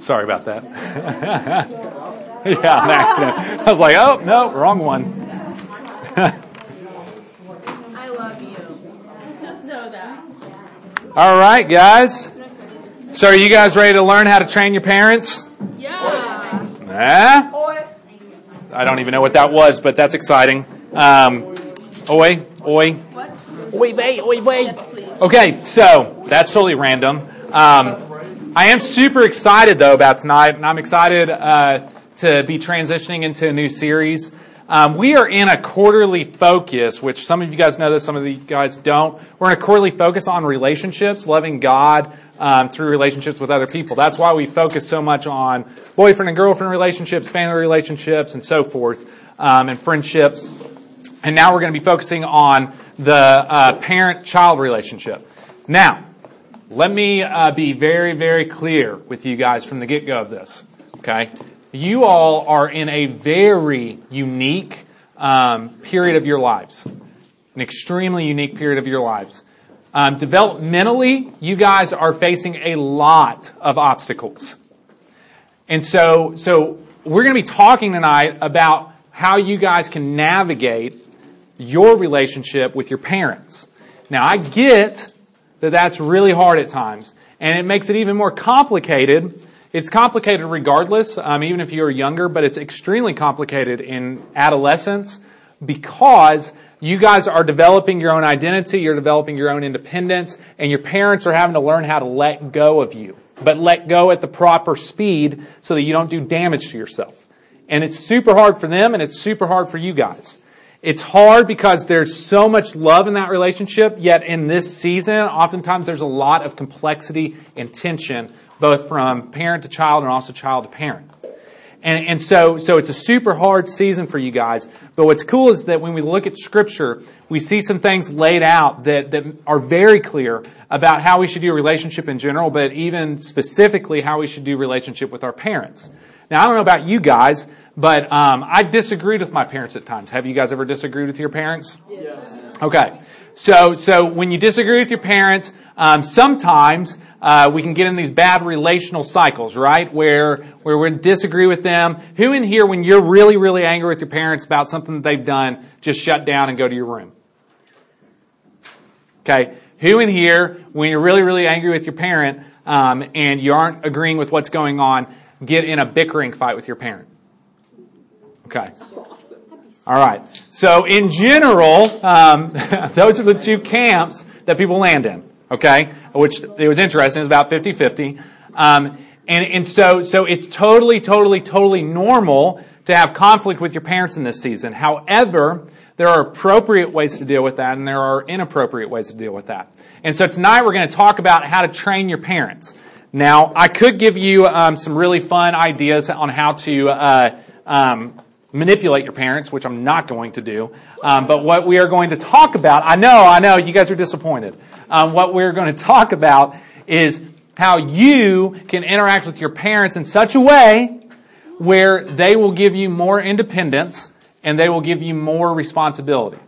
Sorry about that. yeah, an accident. I was like, oh, no, wrong one. I love you. Just know that. All right, guys. So are you guys ready to learn how to train your parents? Yeah. Eh? I don't even know what that was, but that's exciting. Um, oi, oi. What? Oi, vey, oi, vey. Yes, please. Okay, so that's totally random. Um, I am super excited though about tonight, and I'm excited uh, to be transitioning into a new series. Um, we are in a quarterly focus, which some of you guys know this, some of you guys don't. We're in a quarterly focus on relationships, loving God um, through relationships with other people. That's why we focus so much on boyfriend and girlfriend relationships, family relationships, and so forth, um, and friendships. And now we're going to be focusing on the uh, parent-child relationship. Now, let me uh, be very, very clear with you guys from the get-go of this. Okay, you all are in a very unique um, period of your lives, an extremely unique period of your lives. Um, developmentally, you guys are facing a lot of obstacles, and so so we're going to be talking tonight about how you guys can navigate your relationship with your parents. Now, I get that that's really hard at times, and it makes it even more complicated. It's complicated regardless, um, even if you're younger, but it's extremely complicated in adolescence because you guys are developing your own identity, you're developing your own independence, and your parents are having to learn how to let go of you, but let go at the proper speed so that you don't do damage to yourself. And it's super hard for them and it's super hard for you guys. It's hard because there's so much love in that relationship, yet in this season, oftentimes there's a lot of complexity and tension, both from parent to child and also child to parent. And, and so, so it's a super hard season for you guys. But what's cool is that when we look at scripture, we see some things laid out that, that are very clear about how we should do a relationship in general, but even specifically how we should do relationship with our parents. Now, I don't know about you guys, but um, I disagreed with my parents at times. Have you guys ever disagreed with your parents? Yes. Okay. So, so when you disagree with your parents, um, sometimes uh, we can get in these bad relational cycles, right? Where where we disagree with them. Who in here, when you're really really angry with your parents about something that they've done, just shut down and go to your room? Okay. Who in here, when you're really really angry with your parent um, and you aren't agreeing with what's going on, get in a bickering fight with your parent? Okay. All right. So in general, um, those are the two camps that people land in. Okay, which it was interesting. It was about 50-50. Um, and and so so it's totally totally totally normal to have conflict with your parents in this season. However, there are appropriate ways to deal with that, and there are inappropriate ways to deal with that. And so tonight we're going to talk about how to train your parents. Now, I could give you um, some really fun ideas on how to uh, um, manipulate your parents, which I'm not going to do. Um, but what we are going to talk about, I know, I know, you guys are disappointed. Um, what we're going to talk about is how you can interact with your parents in such a way where they will give you more independence and they will give you more responsibility,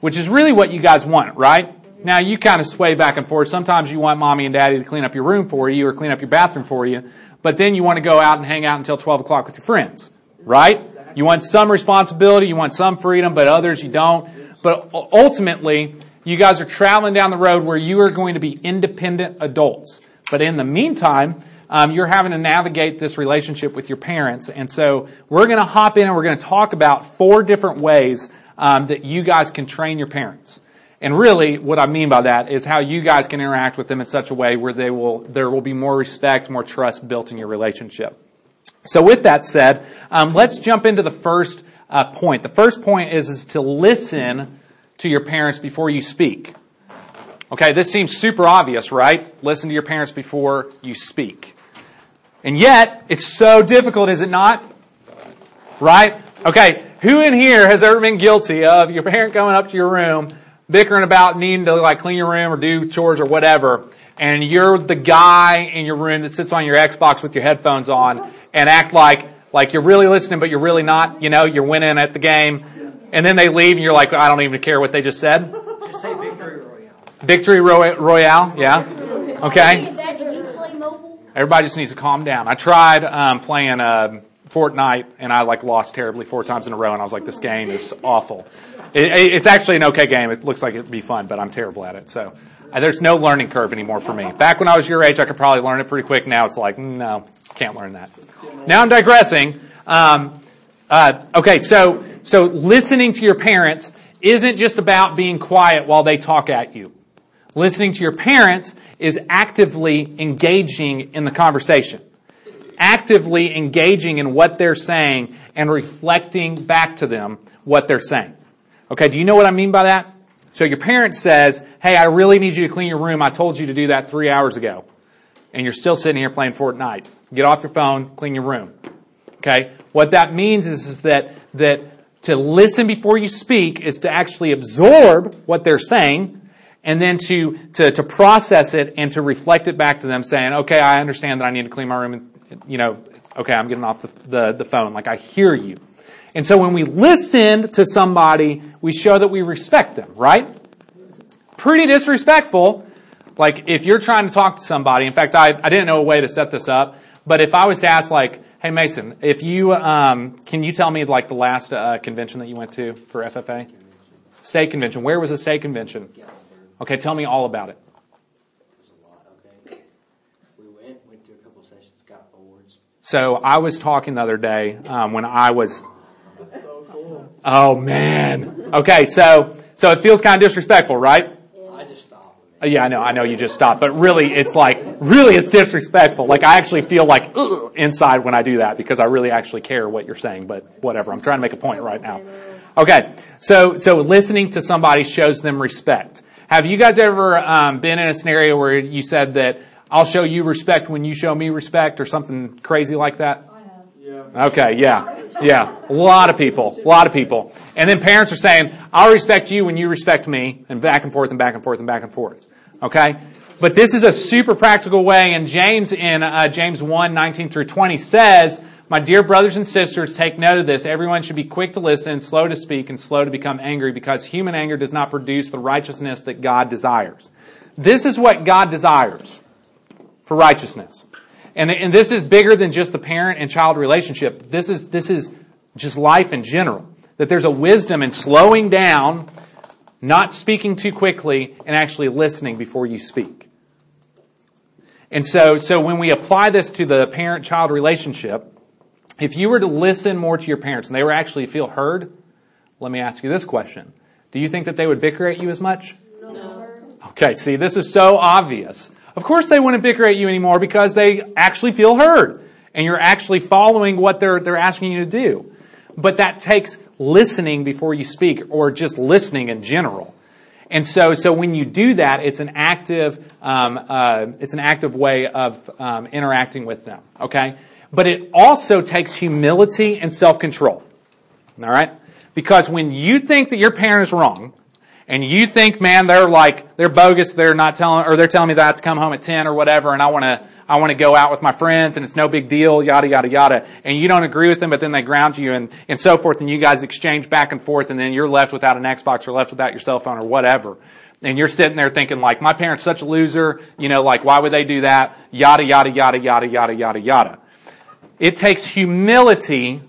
which is really what you guys want, right? Now you kind of sway back and forth. Sometimes you want mommy and daddy to clean up your room for you or clean up your bathroom for you, but then you want to go out and hang out until 12 o'clock with your friends, right? You want some responsibility, you want some freedom, but others you don't. But ultimately, you guys are traveling down the road where you are going to be independent adults. But in the meantime, um, you're having to navigate this relationship with your parents. And so we're going to hop in and we're going to talk about four different ways um, that you guys can train your parents. And really, what I mean by that is how you guys can interact with them in such a way where they will, there will be more respect, more trust built in your relationship. So with that said, um, let's jump into the first uh, point. The first point is, is to listen to your parents before you speak. Okay, this seems super obvious, right? Listen to your parents before you speak. And yet, it's so difficult, is it not? Right? Okay, who in here has ever been guilty of your parent going up to your room, bickering about needing to like clean your room or do chores or whatever, and you're the guy in your room that sits on your Xbox with your headphones on and act like, like you're really listening but you're really not, you know, you're winning at the game, and then they leave and you're like, I don't even care what they just said? Just say victory royale. Victory Roy- Royale, yeah? Okay. Dad, can you play mobile? Everybody just needs to calm down. I tried um, playing uh, Fortnite and I like lost terribly four times in a row, and I was like, this game is awful. It, it, it's actually an okay game. It looks like it'd be fun, but I'm terrible at it. So uh, there's no learning curve anymore for me. Back when I was your age, I could probably learn it pretty quick. Now it's like, no, can't learn that. Now I'm digressing. Um, uh, okay, so so listening to your parents isn't just about being quiet while they talk at you. Listening to your parents is actively engaging in the conversation, actively engaging in what they're saying and reflecting back to them what they're saying. Okay, do you know what I mean by that? So your parent says, hey, I really need you to clean your room. I told you to do that three hours ago. And you're still sitting here playing Fortnite. Get off your phone, clean your room. Okay? What that means is, is that, that to listen before you speak is to actually absorb what they're saying and then to, to, to process it and to reflect it back to them saying, okay, I understand that I need to clean my room and, you know, okay, I'm getting off the, the, the phone. Like I hear you. And so when we listen to somebody, we show that we respect them, right? Pretty disrespectful. Like if you're trying to talk to somebody, in fact, I, I didn't know a way to set this up, but if I was to ask like, hey Mason, if you, um, can you tell me like the last uh, convention that you went to for FFA? State convention. Where was the state convention? Okay, tell me all about it. So I was talking the other day um, when I was Oh man. Okay, so so it feels kind of disrespectful, right? I just stopped. Uh, Yeah, I know, I know you just stopped, but really it's like, really it's disrespectful. Like I actually feel like ugh, inside when I do that because I really actually care what you're saying, but whatever. I'm trying to make a point right now. Okay, so, so listening to somebody shows them respect. Have you guys ever um, been in a scenario where you said that I'll show you respect when you show me respect or something crazy like that? Okay, yeah, yeah. A lot of people, a lot of people. And then parents are saying, I'll respect you when you respect me, and back and forth and back and forth and back and forth. Okay? But this is a super practical way, and James in uh, James 1, 19 through 20 says, My dear brothers and sisters, take note of this. Everyone should be quick to listen, slow to speak, and slow to become angry, because human anger does not produce the righteousness that God desires. This is what God desires for righteousness. And, and this is bigger than just the parent and child relationship. This is, this is just life in general. That there's a wisdom in slowing down, not speaking too quickly, and actually listening before you speak. And so, so when we apply this to the parent-child relationship, if you were to listen more to your parents and they were actually feel heard, let me ask you this question. Do you think that they would bicker at you as much? No. Okay, see, this is so obvious. Of course they wouldn't bicker at you anymore because they actually feel heard and you're actually following what they're, they're asking you to do. But that takes listening before you speak or just listening in general. And so, so when you do that, it's an active, um, uh, it's an active way of um, interacting with them. Okay, but it also takes humility and self-control. All right, because when you think that your parent is wrong, and you think, man, they're like, they're bogus, they're not telling, or they're telling me that I have to come home at 10 or whatever, and I want to, I want to go out with my friends, and it's no big deal, yada, yada, yada, and you don't agree with them, but then they ground you and, and so forth, and you guys exchange back and forth, and then you're left without an Xbox or left without your cell phone or whatever. And you're sitting there thinking like, my parent's such a loser, you know, like, why would they do that? Yada, yada, yada, yada, yada, yada, yada. It takes humility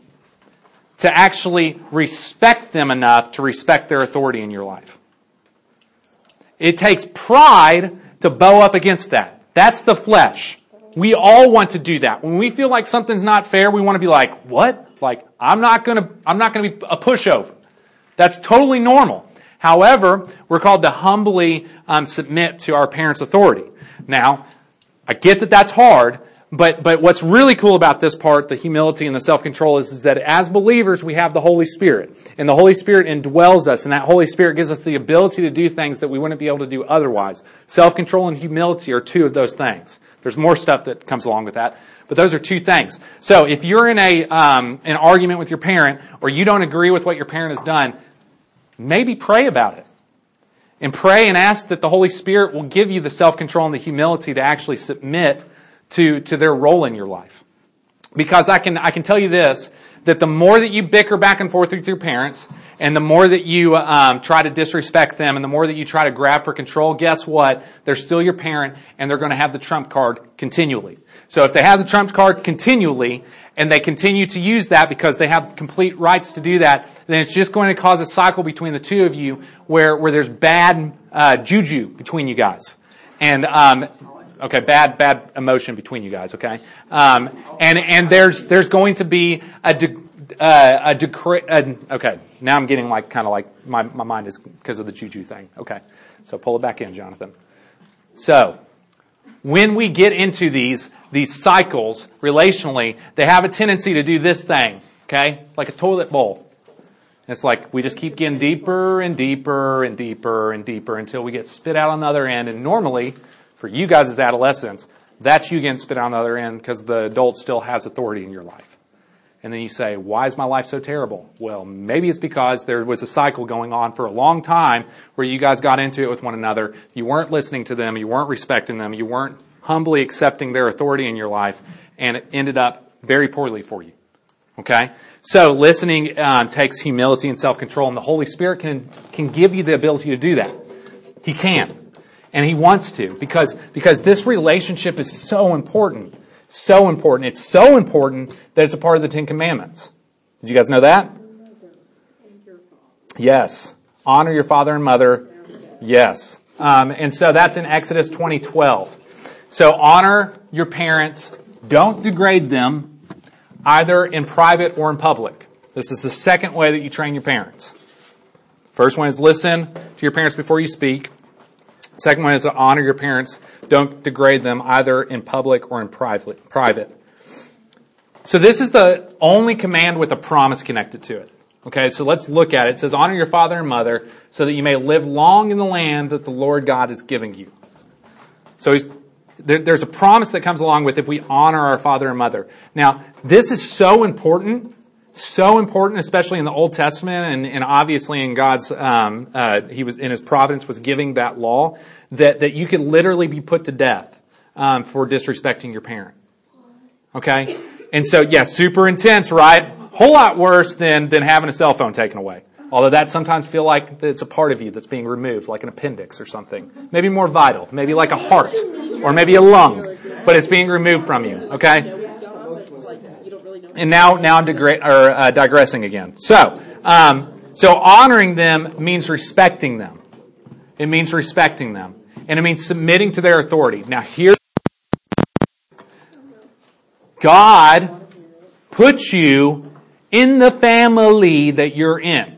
to actually respect them enough to respect their authority in your life. It takes pride to bow up against that. That's the flesh. We all want to do that. When we feel like something's not fair, we want to be like, what? Like, I'm not gonna, I'm not gonna be a pushover. That's totally normal. However, we're called to humbly um, submit to our parents' authority. Now, I get that that's hard, but, but what's really cool about this part, the humility and the self-control is, is that as believers, we have the Holy Spirit. And the Holy Spirit indwells us, and that Holy Spirit gives us the ability to do things that we wouldn't be able to do otherwise. Self-control and humility are two of those things. There's more stuff that comes along with that. But those are two things. So if you're in a, um, an argument with your parent, or you don't agree with what your parent has done, maybe pray about it. And pray and ask that the Holy Spirit will give you the self-control and the humility to actually submit to, to their role in your life. Because I can, I can tell you this, that the more that you bicker back and forth with your parents, and the more that you um, try to disrespect them, and the more that you try to grab for control, guess what? They're still your parent, and they're going to have the trump card continually. So if they have the trump card continually, and they continue to use that because they have complete rights to do that, then it's just going to cause a cycle between the two of you where where there's bad uh, juju between you guys, and um, okay, bad bad emotion between you guys. Okay, um, and and there's there's going to be a. De- uh, a decree. Uh, okay, now I'm getting like kind of like my my mind is because of the juju thing. Okay, so pull it back in, Jonathan. So when we get into these these cycles relationally, they have a tendency to do this thing. Okay, it's like a toilet bowl. It's like we just keep getting deeper and deeper and deeper and deeper until we get spit out on the other end. And normally, for you guys as adolescents, that's you getting spit on the other end because the adult still has authority in your life. And then you say, why is my life so terrible? Well, maybe it's because there was a cycle going on for a long time where you guys got into it with one another. You weren't listening to them. You weren't respecting them. You weren't humbly accepting their authority in your life. And it ended up very poorly for you. Okay? So listening um, takes humility and self-control and the Holy Spirit can, can give you the ability to do that. He can. And He wants to because, because this relationship is so important. So important. It's so important that it's a part of the Ten Commandments. Did you guys know that? Yes. Honor your father and mother. Yes. Um, and so that's in Exodus 2012. So honor your parents. Don't degrade them either in private or in public. This is the second way that you train your parents. First one is listen to your parents before you speak. Second one is to honor your parents. Don't degrade them either in public or in private. So this is the only command with a promise connected to it. Okay, so let's look at it. It says, honor your father and mother so that you may live long in the land that the Lord God is giving you. So there, there's a promise that comes along with if we honor our father and mother. Now, this is so important so important, especially in the Old Testament, and, and obviously in God's, um, uh, He was in His providence was giving that law that that you could literally be put to death um, for disrespecting your parent. Okay, and so yeah, super intense, right? Whole lot worse than than having a cell phone taken away. Although that sometimes feel like it's a part of you that's being removed, like an appendix or something. Maybe more vital, maybe like a heart, or maybe a lung, but it's being removed from you. Okay and now now I'm or, uh, digressing again. So um, so honoring them means respecting them. It means respecting them, and it means submitting to their authority. Now here, God puts you in the family that you're in.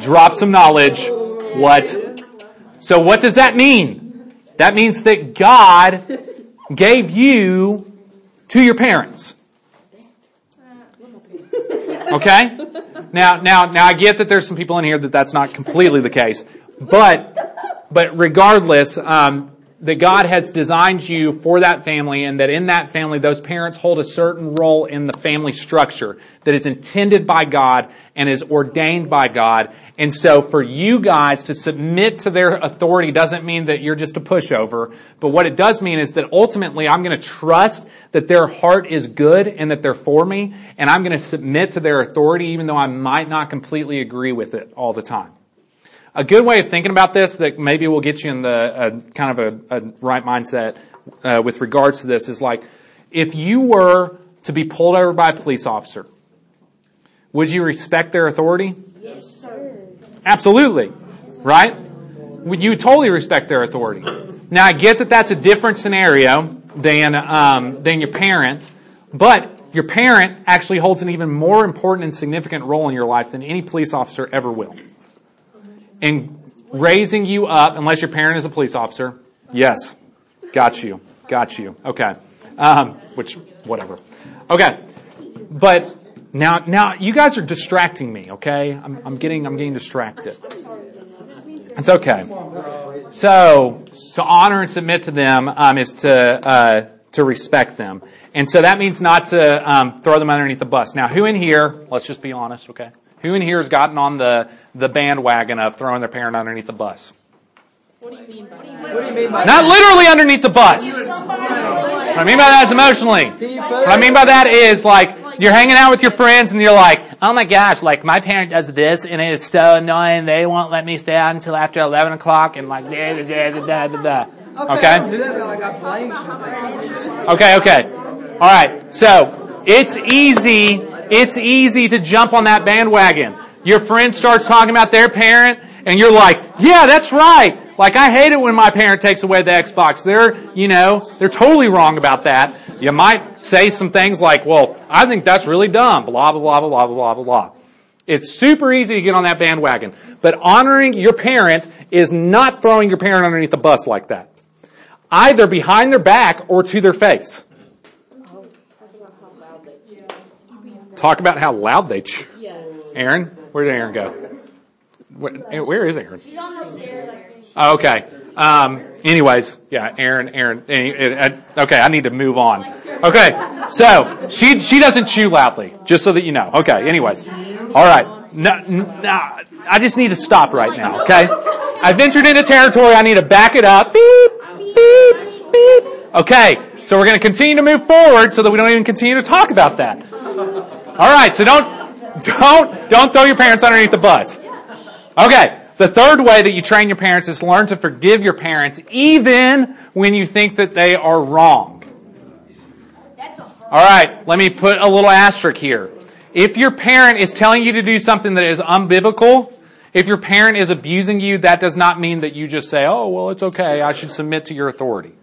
Drop some knowledge. What? So what does that mean? That means that God gave you to your parents. Okay? Now, now, now I get that there's some people in here that that's not completely the case, but, but regardless, um, that God has designed you for that family and that in that family those parents hold a certain role in the family structure that is intended by God and is ordained by God. And so for you guys to submit to their authority doesn't mean that you're just a pushover, but what it does mean is that ultimately I'm going to trust that their heart is good and that they're for me and I'm going to submit to their authority even though I might not completely agree with it all the time. A good way of thinking about this that maybe will get you in the uh, kind of a, a, right mindset uh, with regards to this is like, if you were to be pulled over by a police officer, would you respect their authority? Yes, sir. Absolutely. Right? Would you totally respect their authority? Now I get that that's a different scenario than, um, than your parent, but your parent actually holds an even more important and significant role in your life than any police officer ever will in raising you up, unless your parent is a police officer. Yes. Got you. Got you. Okay. Um, which, whatever. Okay. But now, now you guys are distracting me, okay? I'm, I'm getting, I'm getting distracted. It's okay. So, to honor and submit to them, um, is to, uh, to respect them. And so that means not to, um, throw them underneath the bus. Now, who in here, let's just be honest, okay? Who in here has gotten on the, the bandwagon of throwing their parent underneath the bus? What do you mean by that? What do you mean by Not literally underneath the bus. What I mean by that is emotionally. What I mean by that is like You're hanging out with your friends and you're like, oh my gosh, like my parent does this and it's so annoying. They won't let me stay out until after 11 o'clock and like, da, da, da, da, da, da. Okay? Do that, like I blame something. Okay, okay. Alright, so, it's easy, it's easy to jump on that bandwagon. Your friend starts talking about their parent and you're like, yeah, that's right. Like I hate it when my parent takes away the Xbox. They're, you know, they're totally wrong about that. You might say some things like, well, I think that's really dumb, blah, blah, blah, blah, blah, blah, blah. It's super easy to get on that bandwagon. But honoring your parent is not throwing your parent underneath the bus like that. Either behind their back or to their face. Talk about how loud they chew. Aaron? Where did Aaron go? Where, where is Aaron? She's on the Oh, okay. Um, anyways, yeah, Aaron, Aaron. eh, eh, Okay, I need to move on. Okay, so she she doesn't chew loudly, just so that you know. Okay. Anyways, all right. No, no, I just need to stop right now. Okay, I've ventured into territory. I need to back it up. Beep, beep, beep. Okay, so we're going to continue to move forward so that we don't even continue to talk about that. All right, so don't don't don't throw your parents underneath the bus. Okay. The third way that you train your parents is learn to forgive your parents even when you think that they are wrong. Alright, let me put a little asterisk here. If your parent is telling you to do something that is unbiblical, if your parent is abusing you, that does not mean that you just say, oh, well, it's okay, I should submit to your authority.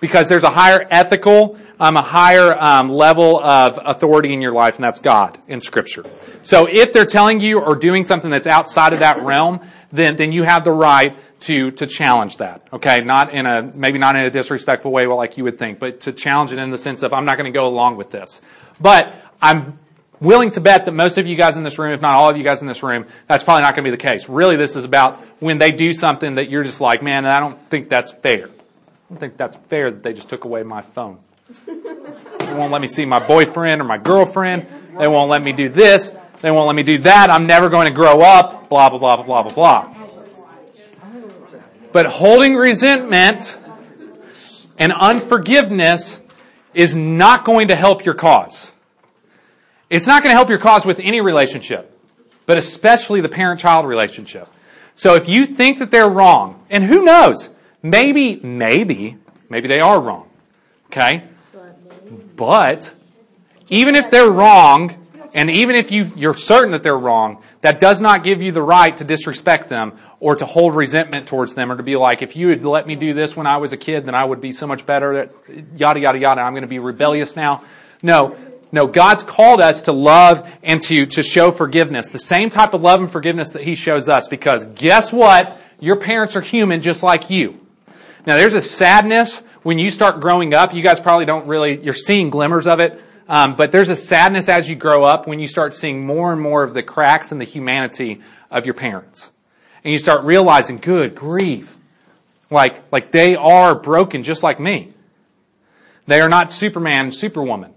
Because there's a higher ethical, um, a higher um, level of authority in your life, and that's God in Scripture. So if they're telling you or doing something that's outside of that realm, then then you have the right to to challenge that. Okay, not in a maybe not in a disrespectful way, like you would think, but to challenge it in the sense of I'm not going to go along with this. But I'm willing to bet that most of you guys in this room, if not all of you guys in this room, that's probably not going to be the case. Really, this is about when they do something that you're just like, man, I don't think that's fair. I don't think that's fair that they just took away my phone. They won't let me see my boyfriend or my girlfriend. They won't let me do this. They won't let me do that. I'm never going to grow up. Blah, blah, blah, blah, blah, blah. But holding resentment and unforgiveness is not going to help your cause. It's not going to help your cause with any relationship, but especially the parent-child relationship. So if you think that they're wrong, and who knows, maybe, maybe, maybe they are wrong. Okay? But, even if they're wrong, and even if you, you're certain that they're wrong, that does not give you the right to disrespect them or to hold resentment towards them or to be like, if you had let me do this when I was a kid, then I would be so much better, yada, yada, yada, I'm going to be rebellious now. No. No, God's called us to love and to, to show forgiveness. The same type of love and forgiveness that He shows us because guess what? Your parents are human just like you. Now there's a sadness when you start growing up. You guys probably don't really, you're seeing glimmers of it. Um, but there's a sadness as you grow up when you start seeing more and more of the cracks in the humanity of your parents. And you start realizing, good grief. Like, like they are broken just like me. They are not Superman Superwoman.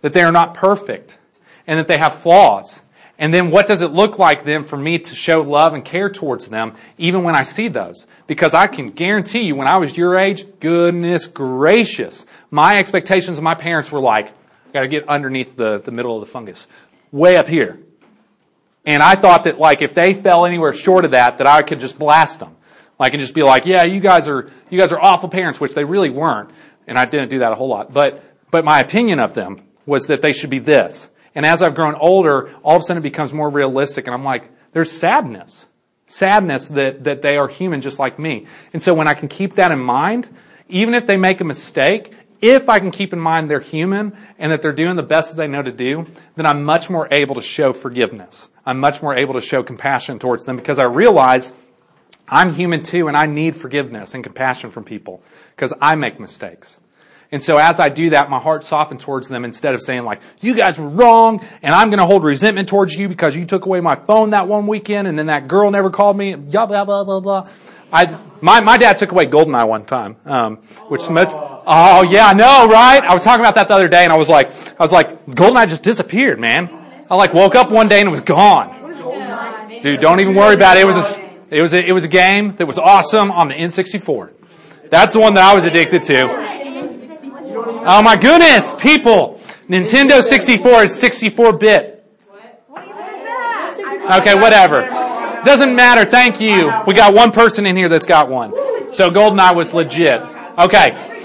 That they are not perfect. And that they have flaws. And then what does it look like then for me to show love and care towards them even when I see those? Because I can guarantee you when I was your age, goodness gracious, my expectations of my parents were like, got to get underneath the, the middle of the fungus. Way up here. And I thought that like if they fell anywhere short of that, that I could just blast them. Like and just be like, yeah, you guys are, you guys are awful parents, which they really weren't. And I didn't do that a whole lot. But, but my opinion of them was that they should be this. And as I've grown older, all of a sudden it becomes more realistic and I'm like, there's sadness. Sadness that, that they are human just like me. And so when I can keep that in mind, even if they make a mistake, if I can keep in mind they're human and that they're doing the best that they know to do, then I'm much more able to show forgiveness. I'm much more able to show compassion towards them because I realize I'm human too and I need forgiveness and compassion from people because I make mistakes. And so as I do that, my heart softens towards them instead of saying like, you guys were wrong and I'm going to hold resentment towards you because you took away my phone that one weekend and then that girl never called me, blah, blah, blah, blah, blah. I, my, my dad took away Goldeneye one time, um, which Smith, oh yeah, I know, right? I was talking about that the other day and I was like, I was like, Goldeneye just disappeared, man. I like woke up one day and it was gone. Dude, don't even worry about it. It was a, it was a, it was a game that was awesome on the N64. That's the one that I was addicted to. Oh my goodness, people! Nintendo 64 is 64 bit. Okay, whatever. Doesn't matter. Thank you. We got one person in here that's got one. So GoldenEye was legit. Okay.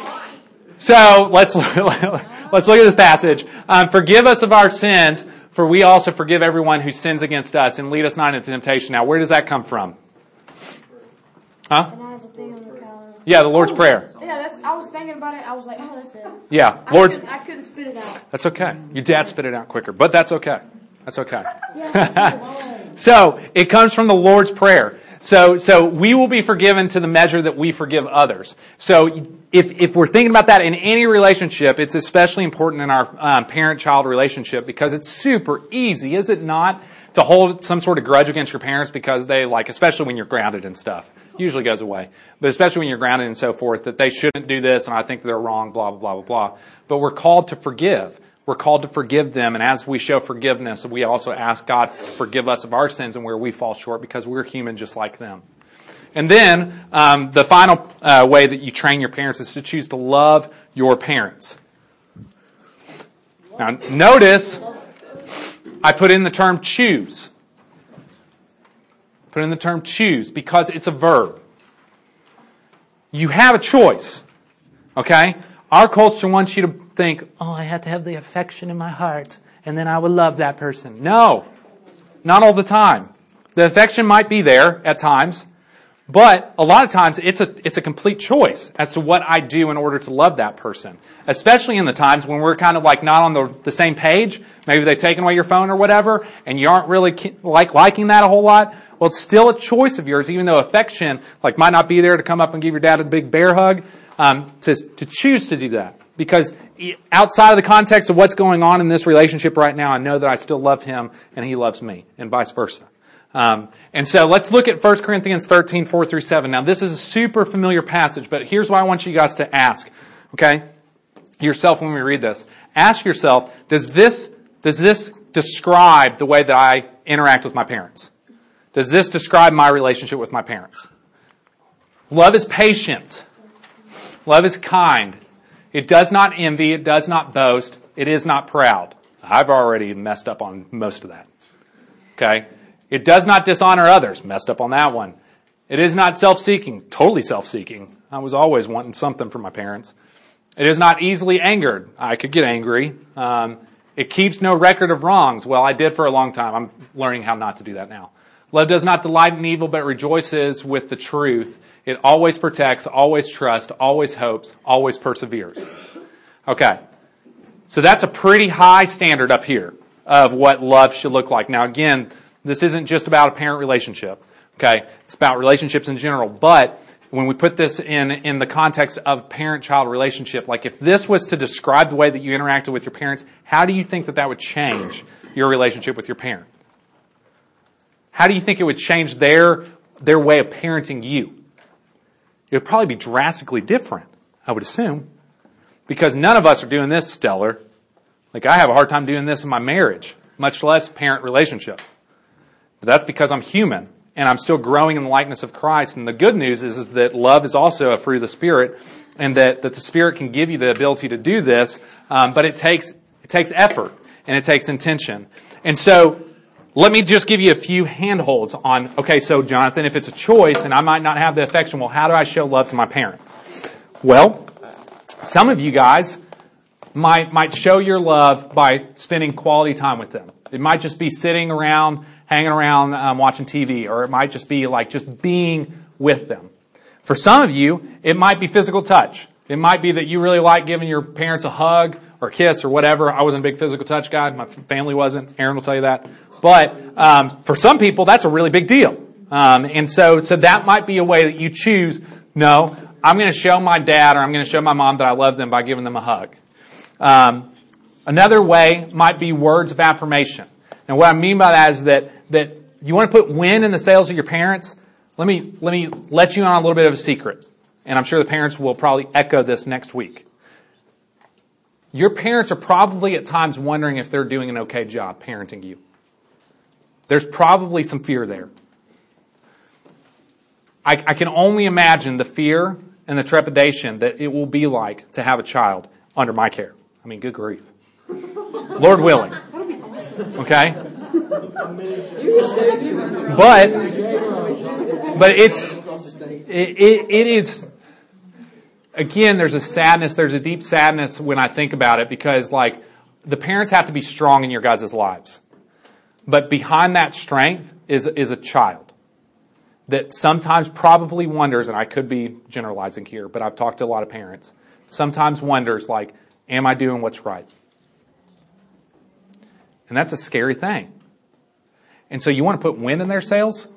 So let's let's look at this passage. Um, forgive us of our sins, for we also forgive everyone who sins against us, and lead us not into temptation. Now, where does that come from? Huh? Yeah, the Lord's Prayer. Yeah, that's. I was thinking about it. I was like, oh, that's it. Yeah, I couldn't, I couldn't spit it out. That's okay. Your dad spit it out quicker, but that's okay. That's okay. Yeah, So it comes from the Lord's Prayer. So, so we will be forgiven to the measure that we forgive others. So if, if we're thinking about that in any relationship, it's especially important in our um, parent-child relationship because it's super easy, is it not, to hold some sort of grudge against your parents because they like, especially when you're grounded and stuff. Usually goes away. But especially when you're grounded and so forth, that they shouldn't do this and I think they're wrong, blah, blah, blah, blah, blah. But we're called to forgive. We're called to forgive them, and as we show forgiveness, we also ask God to forgive us of our sins and where we fall short because we're human just like them. And then um, the final uh, way that you train your parents is to choose to love your parents. Now, notice I put in the term choose. Put in the term choose because it's a verb. You have a choice. Okay? Our culture wants you to think, oh, I have to have the affection in my heart and then I will love that person. No. Not all the time. The affection might be there at times, but a lot of times it's a, it's a complete choice as to what I do in order to love that person. Especially in the times when we're kind of like not on the, the same page. Maybe they've taken away your phone or whatever and you aren't really like liking that a whole lot. Well, it's still a choice of yours, even though affection like might not be there to come up and give your dad a big bear hug, um, to, to choose to do that. Because outside of the context of what's going on in this relationship right now, I know that I still love him and he loves me and vice versa. Um, and so let's look at 1 Corinthians 13, 4 through 7. Now this is a super familiar passage, but here's why I want you guys to ask, okay? Yourself when we read this. Ask yourself, does this, does this describe the way that I interact with my parents? Does this describe my relationship with my parents? Love is patient. Love is kind. It does not envy. It does not boast. It is not proud. I've already messed up on most of that. Okay? It does not dishonor others. Messed up on that one. It is not self-seeking. Totally self-seeking. I was always wanting something from my parents. It is not easily angered. I could get angry. Um, it keeps no record of wrongs. Well, I did for a long time. I'm learning how not to do that now. Love does not delight in evil, but rejoices with the truth. It always protects, always trusts, always hopes, always perseveres. Okay. So that's a pretty high standard up here of what love should look like. Now again, this isn't just about a parent relationship. Okay. It's about relationships in general. But when we put this in, in the context of parent-child relationship, like if this was to describe the way that you interacted with your parents, how do you think that that would change your relationship with your parent? How do you think it would change their, their way of parenting you? It would probably be drastically different, I would assume. Because none of us are doing this stellar. Like I have a hard time doing this in my marriage, much less parent relationship. But that's because I'm human and I'm still growing in the likeness of Christ. And the good news is, is that love is also a fruit of the Spirit and that, that the Spirit can give you the ability to do this. Um, but it takes, it takes effort and it takes intention. And so let me just give you a few handholds on, okay, so Jonathan, if it's a choice and I might not have the affection, well, how do I show love to my parent? Well, some of you guys might, might show your love by spending quality time with them. It might just be sitting around, hanging around, um, watching TV, or it might just be like just being with them. For some of you, it might be physical touch. It might be that you really like giving your parents a hug or kiss or whatever. I wasn't a big physical touch guy. My family wasn't. Aaron will tell you that. But um, for some people, that's a really big deal. Um, and so, so that might be a way that you choose. No, I'm going to show my dad or I'm going to show my mom that I love them by giving them a hug. Um, another way might be words of affirmation. And what I mean by that is that that you want to put wind in the sails of your parents. Let me let me let you on a little bit of a secret, and I'm sure the parents will probably echo this next week. Your parents are probably at times wondering if they're doing an okay job parenting you. There's probably some fear there. I, I can only imagine the fear and the trepidation that it will be like to have a child under my care. I mean, good grief. Lord willing. Okay? But, but it's, it, it, it is, again, there's a sadness, there's a deep sadness when I think about it because like, the parents have to be strong in your guys' lives. But behind that strength is, is a child that sometimes probably wonders, and I could be generalizing here, but I've talked to a lot of parents, sometimes wonders like, am I doing what's right? And that's a scary thing. And so you want to put wind in their sails?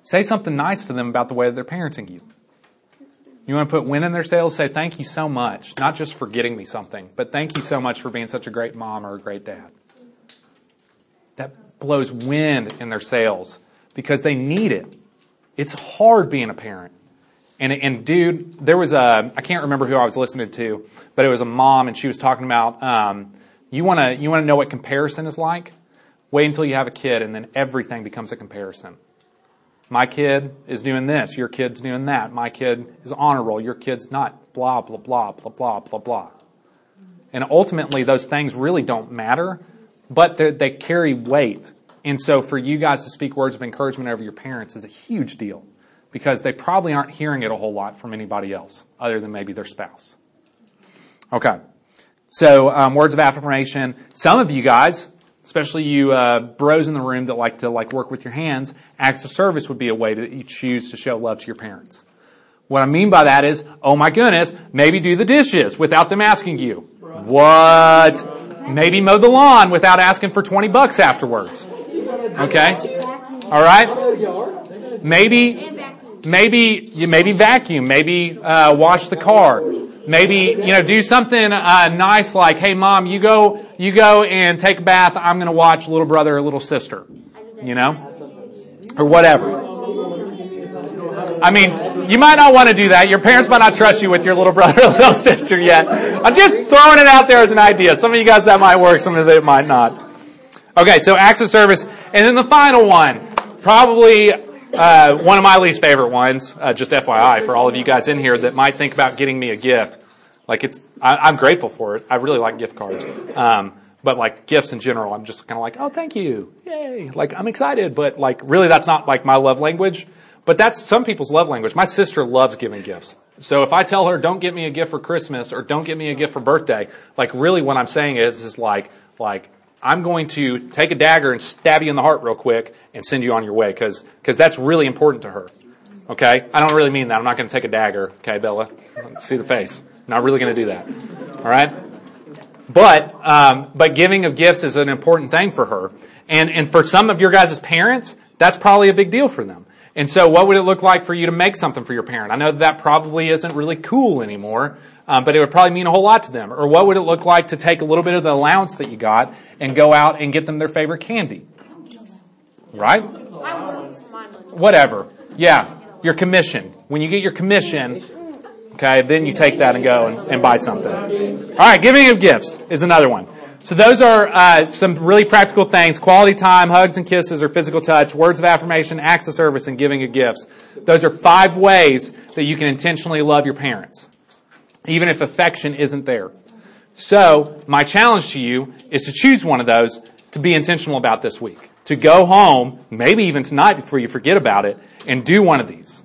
Say something nice to them about the way that they're parenting you. You want to put wind in their sails? Say, thank you so much. Not just for getting me something, but thank you so much for being such a great mom or a great dad. That blows wind in their sails because they need it. It's hard being a parent. And, and dude, there was a, I can't remember who I was listening to, but it was a mom and she was talking about, um, you wanna, you wanna know what comparison is like? Wait until you have a kid and then everything becomes a comparison. My kid is doing this, your kid's doing that. My kid is honor roll, your kid's not. Blah, blah, blah, blah, blah, blah, blah. And ultimately those things really don't matter, but they carry weight. And so for you guys to speak words of encouragement over your parents is a huge deal because they probably aren't hearing it a whole lot from anybody else other than maybe their spouse. Okay. So, um, words of affirmation. Some of you guys, especially you uh, bros in the room that like to like work with your hands, acts of service would be a way that you choose to show love to your parents. What I mean by that is, oh my goodness, maybe do the dishes without them asking you. What? Maybe mow the lawn without asking for 20 bucks afterwards. Okay? Alright? Maybe, maybe, maybe vacuum, maybe, uh, wash the car. Maybe, you know, do something, uh, nice like, hey mom, you go, you go and take a bath, I'm gonna watch little brother or little sister. You know? Or whatever. I mean, you might not want to do that. Your parents might not trust you with your little brother or little sister yet. I'm just throwing it out there as an idea. Some of you guys that might work, some of you it might not. Okay, so acts of service. And then the final one, probably uh, one of my least favorite ones, uh, just FYI for all of you guys in here that might think about getting me a gift. Like it's, I, am grateful for it. I really like gift cards. Um, but like gifts in general, I'm just kind of like, oh, thank you. Yay. Like I'm excited, but like really that's not like my love language. But that's some people's love language. My sister loves giving gifts. So if I tell her, don't get me a gift for Christmas or don't get me a gift for birthday, like really what I'm saying is, is like, like, I'm going to take a dagger and stab you in the heart real quick and send you on your way because, because that's really important to her. Okay? I don't really mean that. I'm not going to take a dagger. Okay, Bella? See the face. Not really going to do that. Alright? But, um, but giving of gifts is an important thing for her. And, and for some of your guys' parents, that's probably a big deal for them. And so what would it look like for you to make something for your parent? I know that, that probably isn't really cool anymore, um, but it would probably mean a whole lot to them. Or what would it look like to take a little bit of the allowance that you got and go out and get them their favorite candy? Right? Whatever. Yeah. Your commission. When you get your commission, okay, then you take that and go and, and buy something. Alright, giving of gifts is another one. So those are uh, some really practical things: quality time, hugs and kisses, or physical touch, words of affirmation, acts of service, and giving of gifts. Those are five ways that you can intentionally love your parents, even if affection isn't there. So my challenge to you is to choose one of those to be intentional about this week. To go home, maybe even tonight before you forget about it, and do one of these.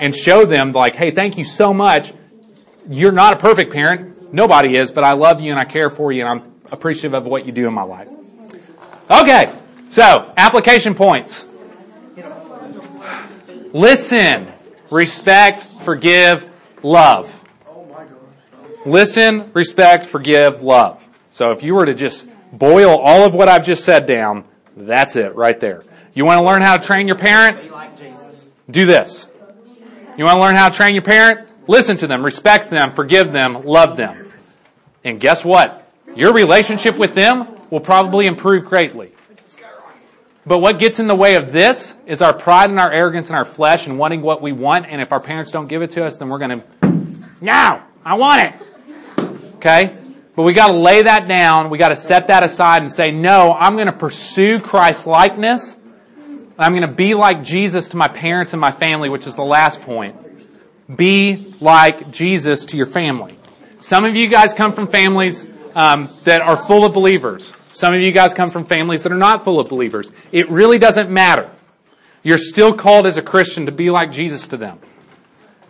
And show them like, hey, thank you so much. You're not a perfect parent. Nobody is, but I love you and I care for you and I'm appreciative of what you do in my life. Okay, so application points. Listen, respect, forgive, love. Listen, respect, forgive, love. So if you were to just boil all of what I've just said down, that's it right there. You want to learn how to train your parent? Do this. You want to learn how to train your parent? Listen to them, respect them, forgive them, love them. And guess what? Your relationship with them will probably improve greatly. But what gets in the way of this is our pride and our arrogance and our flesh and wanting what we want. And if our parents don't give it to us, then we're going to, now, I want it. Okay? But we got to lay that down. We got to set that aside and say, no, I'm going to pursue Christ likeness. I'm going to be like Jesus to my parents and my family, which is the last point. Be like Jesus to your family. Some of you guys come from families um, that are full of believers. Some of you guys come from families that are not full of believers. It really doesn't matter. You're still called as a Christian to be like Jesus to them,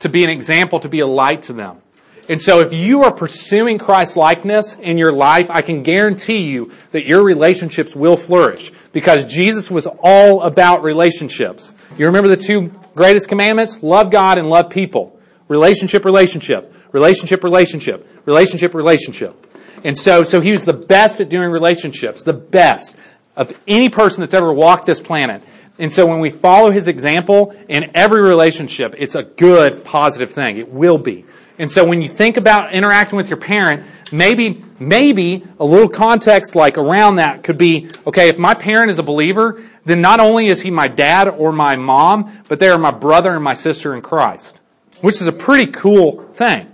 to be an example, to be a light to them. And so if you are pursuing Christ likeness in your life, I can guarantee you that your relationships will flourish because Jesus was all about relationships. You remember the two greatest commandments? Love God and love people. Relationship, relationship. Relationship, relationship. Relationship, relationship. And so, so he was the best at doing relationships, the best of any person that's ever walked this planet. And so when we follow his example in every relationship, it's a good, positive thing. It will be. And so when you think about interacting with your parent, maybe, maybe a little context like around that could be, okay, if my parent is a believer, then not only is he my dad or my mom, but they are my brother and my sister in Christ. Which is a pretty cool thing.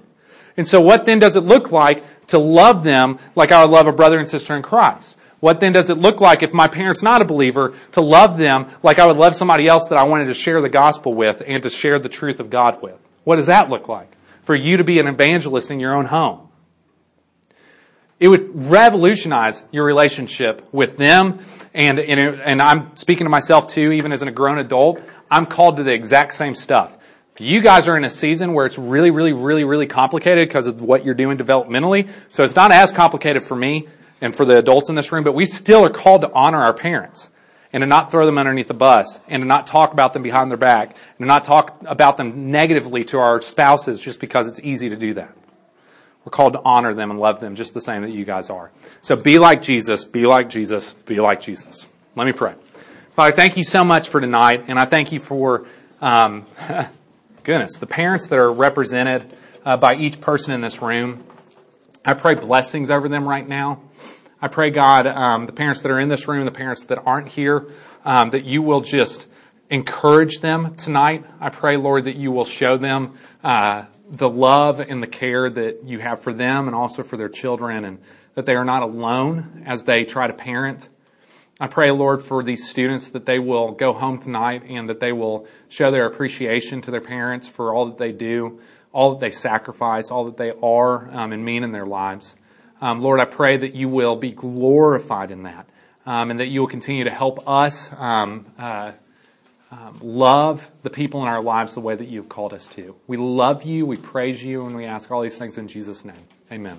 And so what then does it look like to love them like I would love a brother and sister in Christ? What then does it look like if my parent's not a believer to love them like I would love somebody else that I wanted to share the gospel with and to share the truth of God with? What does that look like? For you to be an evangelist in your own home. It would revolutionize your relationship with them and, and, and I'm speaking to myself too, even as a grown adult, I'm called to the exact same stuff. You guys are in a season where it's really, really, really, really complicated because of what you're doing developmentally. So it's not as complicated for me and for the adults in this room, but we still are called to honor our parents and to not throw them underneath the bus and to not talk about them behind their back and to not talk about them negatively to our spouses just because it's easy to do that. We're called to honor them and love them just the same that you guys are. So be like Jesus, be like Jesus, be like Jesus. Let me pray. Father, thank you so much for tonight, and I thank you for, um, goodness, the parents that are represented uh, by each person in this room. I pray blessings over them right now. I pray, God, um, the parents that are in this room, the parents that aren't here, um, that you will just encourage them tonight. I pray, Lord, that you will show them uh, the love and the care that you have for them and also for their children, and that they are not alone as they try to parent. I pray, Lord, for these students that they will go home tonight and that they will show their appreciation to their parents for all that they do, all that they sacrifice, all that they are um, and mean in their lives. Um, Lord, I pray that you will be glorified in that um, and that you will continue to help us um, uh, um, love the people in our lives the way that you've called us to. We love you, we praise you, and we ask all these things in Jesus' name. Amen.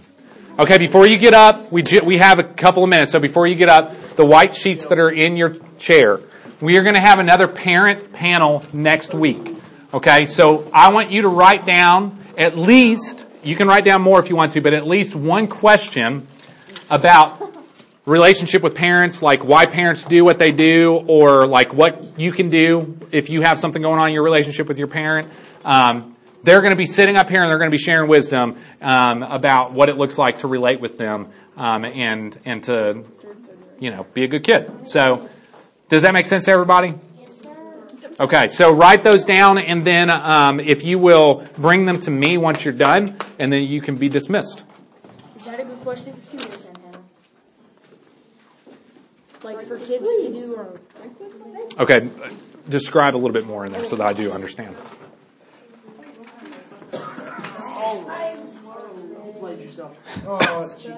Okay, before you get up, we, we have a couple of minutes. So before you get up, the white sheets that are in your chair, we are going to have another parent panel next week. Okay, so I want you to write down at least, you can write down more if you want to, but at least one question about relationship with parents, like why parents do what they do, or like what you can do if you have something going on in your relationship with your parent. Um, they're going to be sitting up here and they're going to be sharing wisdom um, about what it looks like to relate with them um, and and to you know be a good kid. So, does that make sense to everybody? Okay, so write those down, and then um, if you will bring them to me once you're done, and then you can be dismissed. Is that a good question for students then, Hannah? Like for kids to do or? Okay, describe a little bit more in there so that I do understand. Played yourself. Oh, cheap.